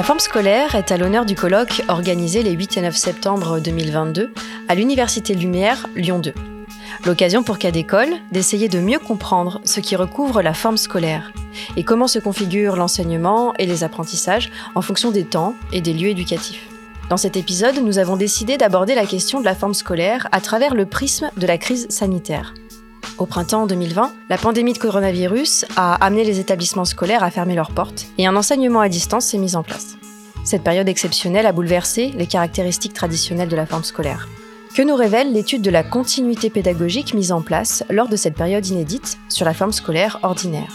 La forme scolaire est à l'honneur du colloque organisé les 8 et 9 septembre 2022 à l'Université Lumière Lyon 2. L'occasion pour cas d'école d'essayer de mieux comprendre ce qui recouvre la forme scolaire et comment se configure l'enseignement et les apprentissages en fonction des temps et des lieux éducatifs. Dans cet épisode, nous avons décidé d'aborder la question de la forme scolaire à travers le prisme de la crise sanitaire. Au printemps 2020, la pandémie de coronavirus a amené les établissements scolaires à fermer leurs portes et un enseignement à distance s'est mis en place. Cette période exceptionnelle a bouleversé les caractéristiques traditionnelles de la forme scolaire. Que nous révèle l'étude de la continuité pédagogique mise en place lors de cette période inédite sur la forme scolaire ordinaire?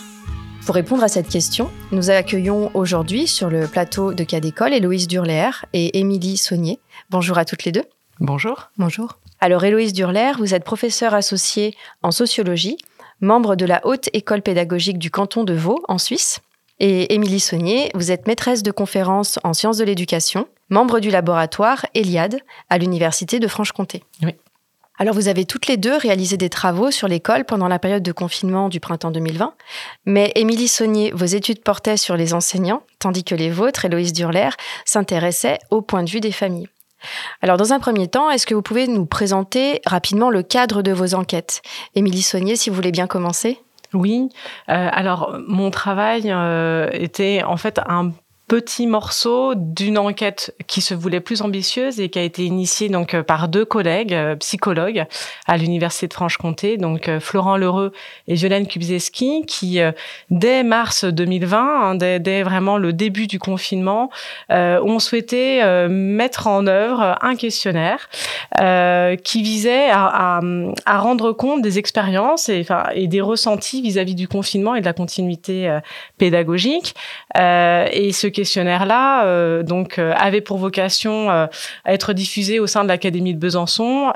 Pour répondre à cette question, nous accueillons aujourd'hui sur le plateau de Cas d'école Héloïse et Émilie Saunier. Bonjour à toutes les deux. Bonjour. Bonjour. Alors Héloïse Durler, vous êtes professeure associée en sociologie, membre de la Haute École pédagogique du canton de Vaud en Suisse. Et Émilie Saunier, vous êtes maîtresse de conférences en sciences de l'éducation, membre du laboratoire Eliade à l'Université de Franche-Comté. Oui. Alors vous avez toutes les deux réalisé des travaux sur l'école pendant la période de confinement du printemps 2020, mais Émilie Saunier, vos études portaient sur les enseignants, tandis que les vôtres, Héloïse Durler, s'intéressaient au point de vue des familles. Alors, dans un premier temps, est-ce que vous pouvez nous présenter rapidement le cadre de vos enquêtes? Émilie Saunier, si vous voulez bien commencer. Oui, euh, alors mon travail euh, était en fait un petit morceau d'une enquête qui se voulait plus ambitieuse et qui a été initiée donc euh, par deux collègues euh, psychologues à l'université de Franche-Comté, donc euh, Florent Lheureux et Violaine Kubzeski, qui dès mars 2020, hein, dès, vraiment le début du confinement, ont souhaité mettre en œuvre un questionnaire qui visait à, rendre compte des expériences et, des ressentis vis-à-vis du confinement et de la continuité pédagogique. et ce questionnaire-là, euh, donc, euh, avait pour vocation euh, à être diffusé au sein de l'Académie de Besançon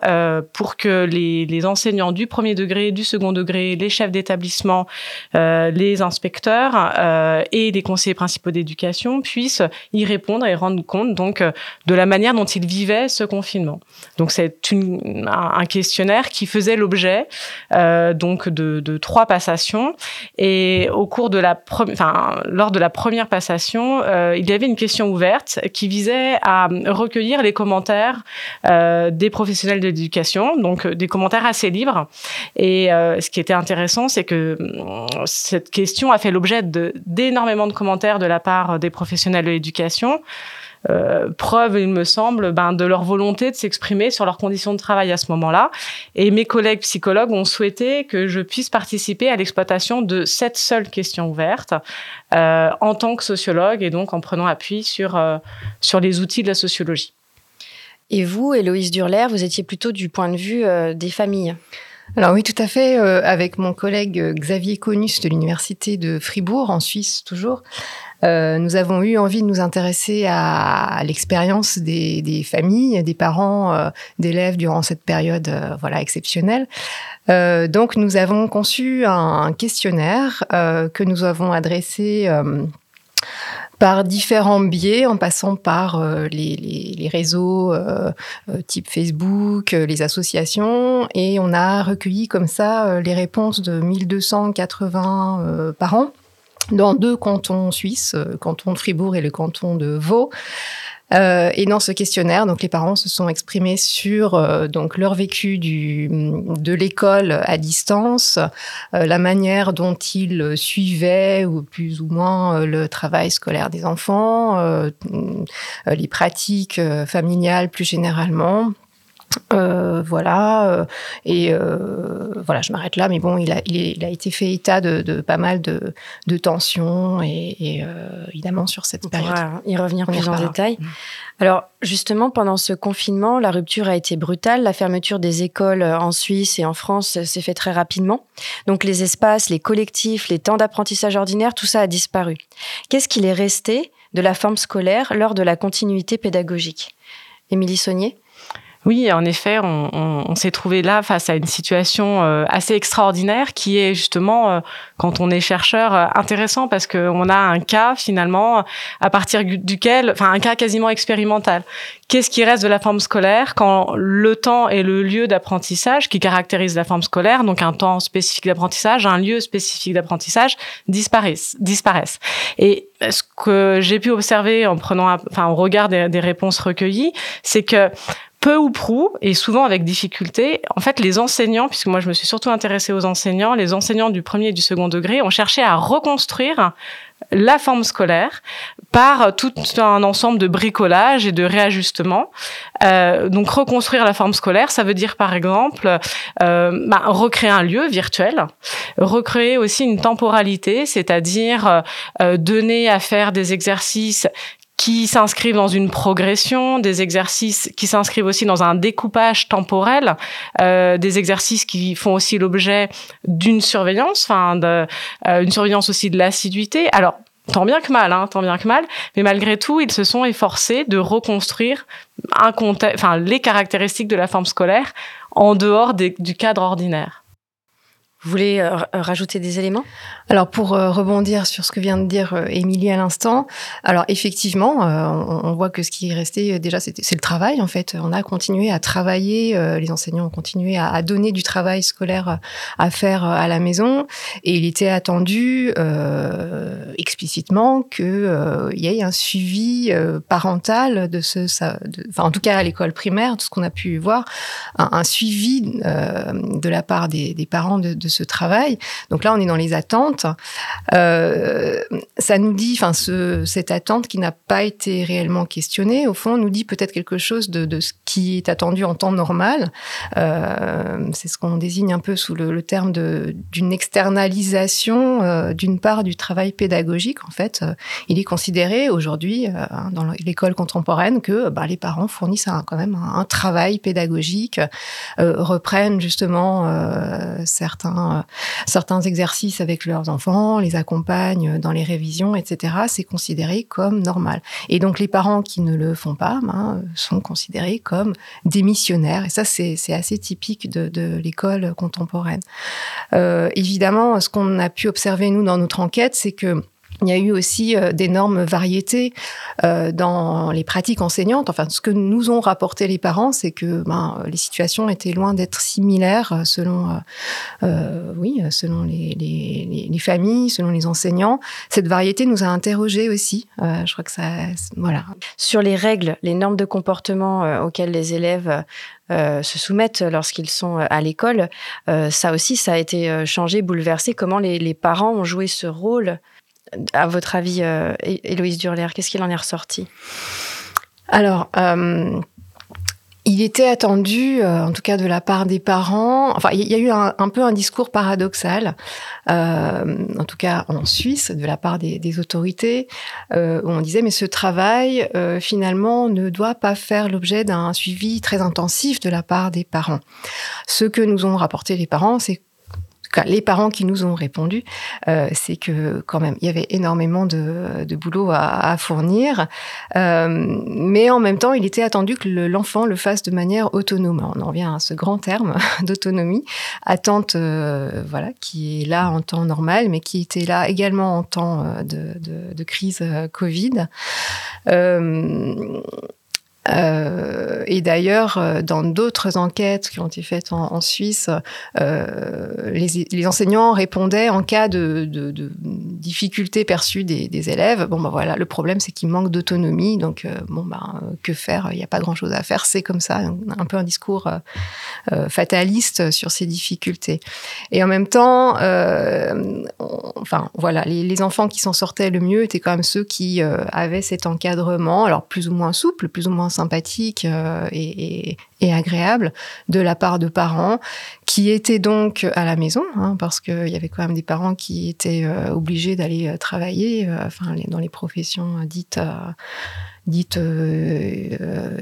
pour que les, enseignants du premier degré, du second degré, les chefs d'établissement, les inspecteurs et les conseillers principaux d'éducation puissent y répondre et rendre compte donc de la manière dont ils vivaient ce confinement. Donc c'est un, questionnaire qui faisait l'objet donc de, de, trois passations et au cours de la enfin lors de la première passation, euh, il y avait une question ouverte qui visait à recueillir les commentaires euh, des professionnels de l'éducation, donc euh, des commentaires assez libres. Et ce qui était intéressant, c'est que cette question a fait l'objet d'énormément de commentaires de la part des professionnels de l'éducation. Euh, preuve, il me semble, ben, de leur volonté de s'exprimer sur leurs conditions de travail à ce moment-là. Et mes collègues psychologues ont souhaité que je puisse participer à l'exploitation de cette seule question ouverte euh, en tant que sociologue et donc en prenant appui sur, euh, sur les outils de la sociologie. Et vous, Héloïse Durler, vous étiez plutôt du point de vue des familles? Alors oui, tout à fait. avec mon collègue Xavier Conus de l'université de Fribourg, en Suisse toujours, euh, nous avons eu envie de nous intéresser à, l'expérience des, familles, des parents, euh, d'élèves durant cette période euh, voilà exceptionnelle. donc nous avons conçu un, questionnaire que nous avons adressé par différents biais, en passant par les, réseaux type Facebook, les associations, et on a recueilli comme ça les réponses de 1280 parents dans deux cantons suisses, le euh, canton de Fribourg et le canton de Vaud. Euh, et dans ce questionnaire, donc les parents se sont exprimés sur euh, donc leur vécu du, de l'école à distance, la manière dont ils suivaient ou plus ou moins le travail scolaire des enfants, les pratiques familiales plus généralement. Euh, voilà, euh, et euh, voilà, je m'arrête là, mais bon, il a, il, a été fait état de, de pas mal de, de tensions et, et évidemment sur cette période. y revenir plus en détail. Mm. Alors justement, pendant ce confinement, la rupture a été brutale. La fermeture des écoles en Suisse et en France s'est fait très rapidement. Donc les espaces, les collectifs, les temps d'apprentissage ordinaire, tout ça a disparu. Qu'est-ce qu'il est resté de la forme scolaire lors de la continuité pédagogique? Émilie Saunier? Oui, en effet, on, s'est trouvé là face à une situation euh, assez extraordinaire qui est justement, euh, quand on est chercheur, euh, intéressant parce qu'on a un cas finalement à partir duquel, enfin un cas quasiment expérimental. Qu'est-ce qui reste de la forme scolaire quand le temps et le lieu d'apprentissage qui caractérise la forme scolaire, donc un temps spécifique d'apprentissage, un lieu spécifique d'apprentissage, disparaissent, disparaissent. Et ce que j'ai pu observer en prenant, enfin, au regard des, des réponses recueillies, c'est que peu ou prou, et souvent avec difficulté, en fait, les enseignants, puisque moi je me suis surtout intéressée aux enseignants, les enseignants du premier et du second degré ont cherché à reconstruire la forme scolaire par tout un ensemble de bricolage et de réajustements. Euh, donc reconstruire la forme scolaire, ça veut dire par exemple euh, bah, recréer un lieu virtuel, recréer aussi une temporalité, c'est-à-dire euh, donner à faire des exercices qui s'inscrivent dans une progression, des exercices qui s'inscrivent aussi dans un découpage temporel, euh, des exercices qui font aussi l'objet d'une surveillance, enfin, euh, une surveillance aussi de l'assiduité. Alors, tant bien que mal, hein, tant bien que mal, mais malgré tout, ils se sont efforcés de reconstruire un enfin, les caractéristiques de la forme scolaire en dehors du cadre ordinaire. Vous voulez euh, rajouter des éléments? Alors pour euh, rebondir sur ce que vient de dire euh, Émilie à l'instant, alors effectivement, on, voit que ce qui est resté déjà, c'est le travail en fait. On a continué à travailler, les enseignants ont continué à, donner du travail scolaire à faire à la maison, et il était attendu explicitement qu'il y ait un suivi parental de ce, enfin en tout cas à l'école primaire, tout ce qu'on a pu voir, un, suivi de la part des, parents de ce travail. Donc là, on est dans les attentes. Euh, ça nous dit, enfin, ce, cette attente qui n'a pas été réellement questionnée, au fond, nous dit peut-être quelque chose de, ce qui est attendu en temps normal. Euh, c'est ce qu'on désigne un peu sous le, terme d'une externalisation euh, d'une part du travail pédagogique. En fait, il est considéré aujourd'hui dans l'école contemporaine que bah, les parents fournissent quand même un travail pédagogique, reprennent justement certains euh, certains, exercices avec leurs enfants, les accompagnent dans les révisions, etc. C'est considéré comme normal. Et donc les parents qui ne le font pas ben, sont considérés comme démissionnaires. Et ça, c'est assez typique de, l'école contemporaine. Euh, évidemment, ce qu'on a pu observer, nous, dans notre enquête, c'est que il y a eu aussi euh, d'énormes variétés euh, dans les pratiques enseignantes. Enfin, ce que nous ont rapporté les parents, c'est que ben, les situations étaient loin d'être similaires selon, euh, oui, selon les, les, les, familles, selon les enseignants. Cette variété nous a interrogés aussi. Euh, je crois que ça, voilà. Sur les règles, les normes de comportement euh, auxquelles les élèves euh, se soumettent lorsqu'ils sont à l'école, ça aussi, ça a été changé, bouleversé. Comment les parents ont joué ce rôle à votre avis, euh, Héloïse Durler, qu'est-ce qu'il en est ressorti? Alors, euh, il était attendu, euh, en tout cas de la part des parents, enfin, il y a eu un, peu un discours paradoxal, en tout cas en Suisse, de la part des, des autorités, où on disait, mais ce travail, finalement, ne doit pas faire l'objet d'un suivi très intensif de la part des parents. Ce que nous ont rapporté les parents, c'est les parents qui nous ont répondu, euh, c'est que quand même, il y avait énormément de, boulot à, fournir, euh, mais en même temps, il était attendu que l'enfant le, fasse de manière autonome. On en revient à ce grand terme d'autonomie, attente, euh, voilà, qui est là en temps normal, mais qui était là également en temps de, de crise Covid. Euh, et d'ailleurs, euh, dans d'autres enquêtes qui ont été faites en, Suisse, euh, les, enseignants répondaient en cas de, de, de difficultés perçues des, élèves. Bon, ben voilà, le problème, c'est qu'il manque d'autonomie. Donc, bon, ben, que faire? Il n'y a pas grand-chose à faire. C'est comme ça, un, peu un discours fataliste sur ces difficultés. Et en même temps, enfin, voilà, les, les enfants qui s'en sortaient le mieux étaient quand même ceux qui avaient cet encadrement, alors plus ou moins souple, plus ou moins sympathique euh, et, agréable de la part de parents qui étaient donc à la maison, hein, parce qu'il y avait quand même des parents qui étaient euh, obligés d'aller euh, travailler, dans les professions dites dites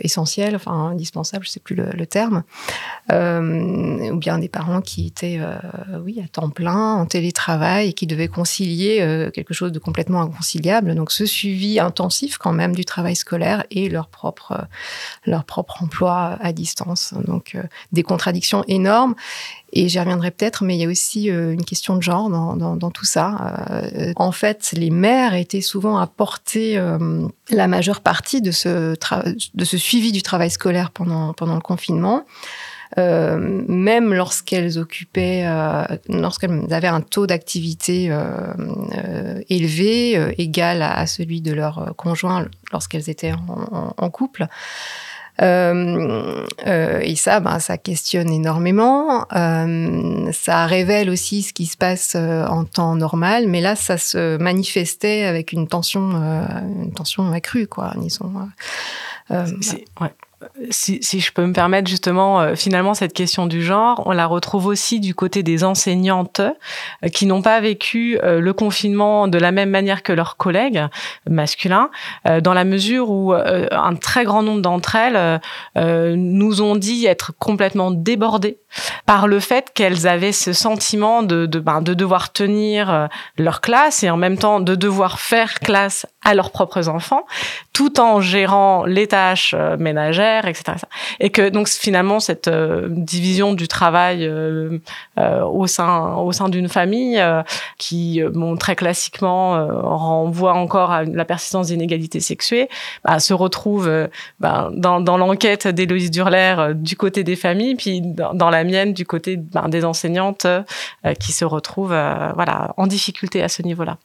essentielles, enfin indispensables, je sais plus le, terme, ou bien des parents qui étaient, oui, à temps plein, en télétravail et qui devaient concilier quelque chose de complètement inconciliable. Donc ce suivi intensif quand même du travail scolaire et leur propre leur propre emploi à distance. Donc des contradictions énormes. Et j'y reviendrai peut-être, mais il y a aussi euh, une question de genre dans, tout ça. Euh, en fait, les mères étaient souvent à porter euh, la majeure partie de ce, suivi du travail scolaire pendant, le confinement. Même lorsqu'elles occupaient, lorsqu'elles avaient un taux d'activité élevé, égal à, celui de leur conjoint lorsqu'elles étaient en, en couple. Euh, euh, et ça, ben, ça questionne énormément. Euh, ça révèle aussi ce qui se passe en temps normal, mais là, ça se manifestait avec une tension, une tension accrue, quoi. Disons. ouais si, si, je peux me permettre justement, euh, finalement, cette question du genre, on la retrouve aussi du côté des enseignantes euh, qui n'ont pas vécu euh, le confinement de la même manière que leurs collègues masculins, dans la mesure où un très grand nombre d'entre elles nous ont dit être complètement débordées par le fait qu'elles avaient ce sentiment de, de, ben, de devoir tenir leur classe et en même temps de devoir faire classe à leurs propres enfants, tout en gérant les tâches ménagères etc. Et que donc finalement cette euh, division du travail euh, euh, au sein au sein d'une famille qui bon très classiquement renvoie encore à la persistance d'inégalités sexuées, bah, se retrouve bah, dans, dans l'enquête d'Héloïse Durler du côté des familles, puis dans, la mienne du côté ben, des enseignantes qui se retrouvent voilà en difficulté à ce niveau-là.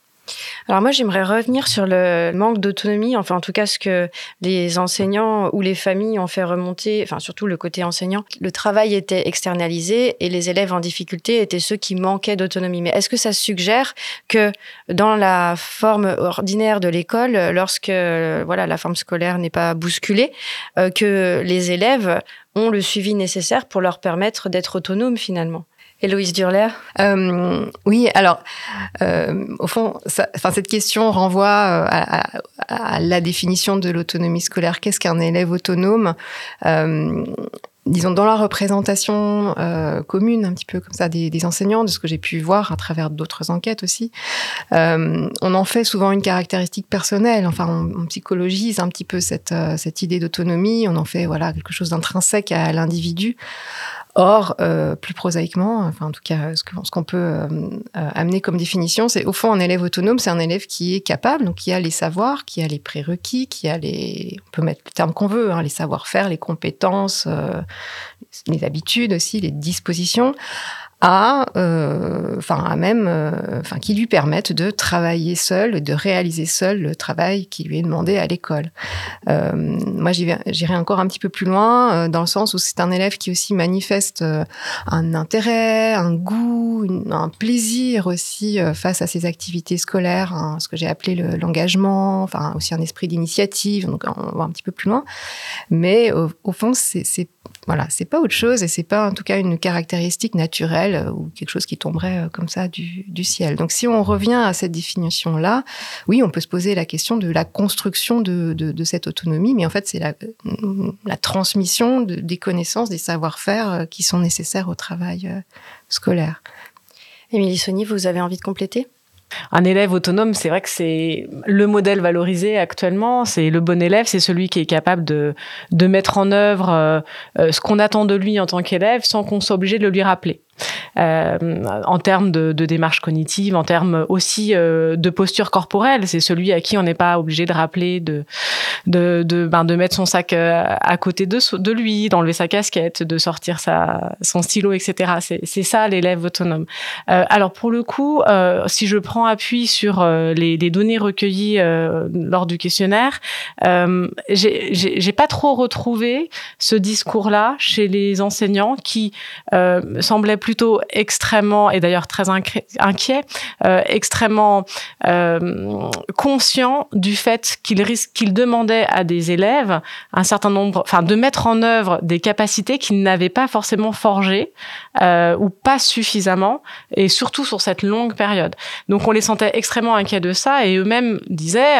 Alors moi, j'aimerais revenir sur le manque d'autonomie, enfin en tout cas ce que les enseignants ou les familles ont fait remonter, enfin surtout le côté enseignant. Le travail était externalisé et les élèves en difficulté étaient ceux qui manquaient d'autonomie. Mais est-ce que ça suggère que dans la forme ordinaire de l'école, lorsque voilà la forme scolaire n'est pas bousculée, euh, que les élèves ont le suivi nécessaire pour leur permettre d'être autonomes finalement? Héloïse Durler. Euh, Oui, alors, euh, au fond, cette question renvoie euh, à, la définition de l'autonomie scolaire. Qu'est-ce qu'un élève autonome? Disons dans la représentation commune un petit peu comme ça des, enseignants de ce que j'ai pu voir à travers d'autres enquêtes aussi on en fait souvent une caractéristique personnelle. Enfin on, on psychologise un petit peu cette, cette idée d'autonomie. On en fait voilà quelque chose d'intrinsèque à l'individu Or, euh, plus prosaïquement, enfin en tout cas, ce qu'on peut euh, euh, amener comme définition, c'est au fond un élève autonome, c'est un élève qui est capable, donc qui a les savoirs, qui a les prérequis, qui a les, on peut mettre le terme qu'on veut, hein, les savoir-faire, les compétences, les habitudes aussi, les dispositions, à, euh, enfin, à même, euh, enfin, qui lui permettent de travailler seul, de réaliser seul le travail qui lui est demandé à l'école. Euh, moi, j'irai encore un petit peu plus loin, dans le sens où c'est un élève qui aussi manifeste un intérêt, un goût, un plaisir aussi face à ses activités scolaires, hein, ce que j'ai appelé l'engagement, enfin, aussi un esprit d'initiative. Donc, on va un petit peu plus loin. Mais au fond, c'est voilà, c'est pas autre chose et c'est pas en tout cas une caractéristique naturelle euh, ou quelque chose qui tomberait euh, comme ça du, du ciel. Donc si on revient à cette définition-là, oui, on peut se poser la question de la construction de, de, de cette autonomie, mais en fait c'est la, la, transmission de, des connaissances, des savoir-faire euh, qui sont nécessaires au travail scolaire. Émilie Sony, vous avez envie de compléter? Un élève autonome, c'est vrai que c'est le modèle valorisé actuellement. C'est le bon élève, c'est celui qui est capable de, de mettre en œuvre euh, euh, ce qu'on attend de lui en tant qu'élève sans qu'on soit obligé de le lui rappeler en termes de, de, démarche cognitive, en termes aussi euh, de posture corporelle. C'est celui à qui on n'est pas obligé de rappeler de ben, mettre son sac euh, à côté de lui, d'enlever sa casquette, de sortir son stylo, etc. C'est ça l'élève autonome. Euh, alors pour le coup, euh, si je prends appui sur euh, les, les, données recueillies lors du questionnaire, j'ai pas trop retrouvé ce discours-là chez les enseignants qui semblaient plus plutôt extrêmement, et d'ailleurs très inquiet, extrêmement conscient du fait qu'il risque, qu'il demandait à des élèves un certain nombre, enfin de mettre en œuvre des capacités qu'ils n'avaient pas forcément forgées ou pas suffisamment, et surtout sur cette longue période. Donc on les sentait extrêmement inquiets de ça, et eux-mêmes disaient,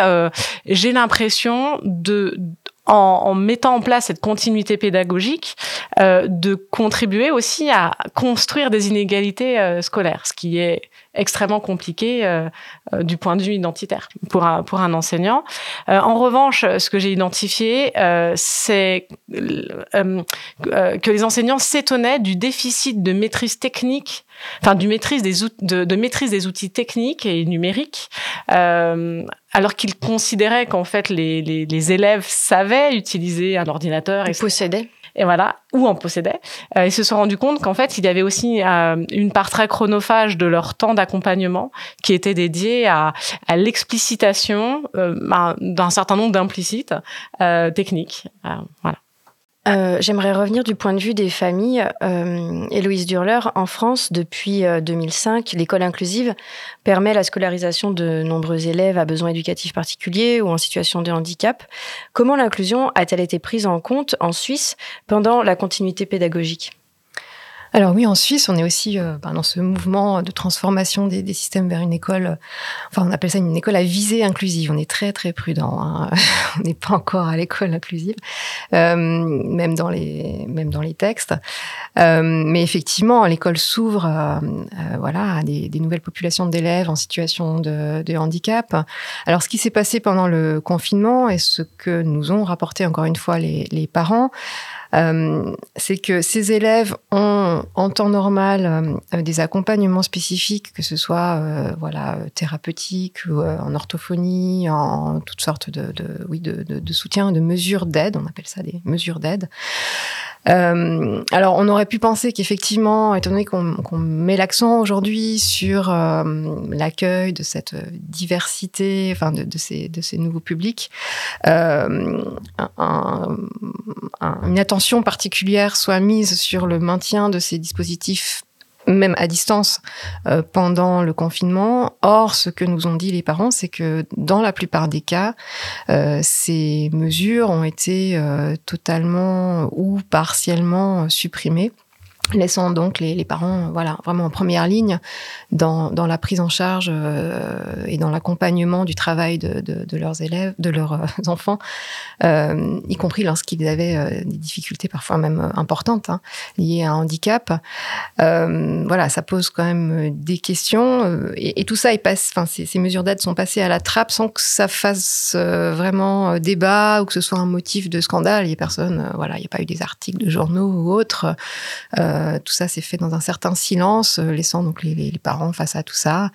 j'ai l'impression de en, mettant en place cette continuité pédagogique, euh, de contribuer aussi à construire des inégalités euh, scolaires, ce qui est extrêmement compliqué euh, euh, du point de vue identitaire pour un, pour un enseignant. Euh, en revanche, ce que j'ai identifié, c'est que les enseignants s'étonnaient du déficit de maîtrise technique, enfin du maîtrise des de, de, maîtrise des outils techniques et numériques, alors qu'ils considéraient qu'en fait les, les, les, élèves savaient utiliser un ordinateur. et possédaient et voilà, ou en possédaient. Euh, ils se sont rendus compte qu'en fait, il y avait aussi euh, une part très chronophage de leur temps d'accompagnement qui était dédiée à, à l'explicitation euh, ben, d'un certain nombre d'implicites techniques. voilà. Euh, j'aimerais revenir du point de vue des familles. Euh, Héloïse Durler, en France, depuis 2005, euh, l'école inclusive permet la scolarisation de nombreux élèves à besoins éducatifs particuliers ou en situation de handicap. Comment l'inclusion a-t-elle été prise en compte en Suisse pendant la continuité pédagogique? Alors oui, en Suisse, on est aussi euh, ben, dans ce mouvement de transformation des, des, systèmes vers une école, enfin on appelle ça une école à visée inclusive. On est très très prudent. Hein. on n'est pas encore à l'école inclusive, euh, même dans les même dans les textes. Euh, mais effectivement, l'école s'ouvre, euh, euh, voilà, à des, des, nouvelles populations d'élèves en situation de, de, handicap. Alors ce qui s'est passé pendant le confinement et ce que nous ont rapporté encore une fois les, les parents. Euh, c'est que ces élèves ont en temps normal euh, des accompagnements spécifiques, que ce soit euh, voilà thérapeutiques ou en orthophonie, en toutes sortes de, de oui de, soutien, de mesures d'aide. On appelle ça des mesures d'aide. Euh, alors, on aurait pu penser qu'effectivement, étant donné qu'on met l'accent aujourd'hui sur euh, l'accueil de cette diversité, enfin de, ces, nouveaux publics, euh, un, un, une attention particulière soit mise sur le maintien de ces dispositifs même à distance euh, pendant le confinement. Or, ce que nous ont dit les parents, c'est que dans la plupart des cas, euh, ces mesures ont été euh, totalement ou partiellement supprimées laissant donc les, parents voilà vraiment en première ligne dans, la prise en charge euh, et dans l'accompagnement du travail de, leurs élèves, de leurs euh, enfants, euh, y compris lorsqu'ils avaient euh, des difficultés parfois même importantes hein, liées à un handicap. Euh, voilà, ça pose quand même des questions et, tout ça, passe, enfin ces, mesures d'aide sont passées à la trappe sans que ça fasse vraiment débat ou que ce soit un motif de scandale. Il y a personne, voilà, il n'y a pas eu des articles de journaux ou autres. Euh, euh, tout ça s'est fait dans un certain silence, euh, laissant donc les, les, parents face à tout ça.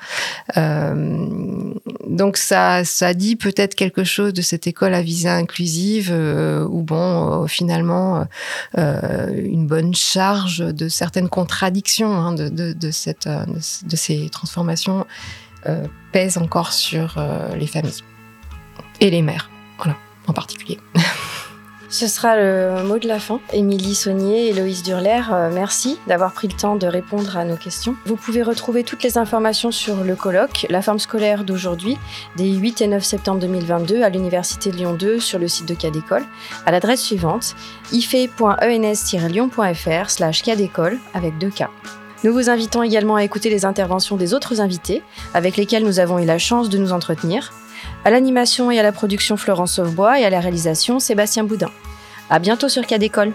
Euh, donc ça, ça dit peut-être quelque chose de cette école à visée inclusive, où bon, finalement, une bonne charge de certaines contradictions hein, de, de, cette, de, ces transformations pèse encore sur les familles et les mères, en particulier. Ce sera le mot de la fin. Émilie Saunier et Loïs Durler, euh, merci d'avoir pris le temps de répondre à nos questions. Vous pouvez retrouver toutes les informations sur le colloque, la forme scolaire d'aujourd'hui, des 8 et 9 septembre 2022 à l'Université Lyon 2 sur le site de Cadécole, à l'adresse suivante ife.ens-lyon.fr slash cadécole avec deux K. Nous vous invitons également à écouter les interventions des autres invités avec lesquels nous avons eu la chance de nous entretenir. À l'animation et à la production Florence Sauvebois et à la réalisation Sébastien Boudin. À bientôt sur Cadécole.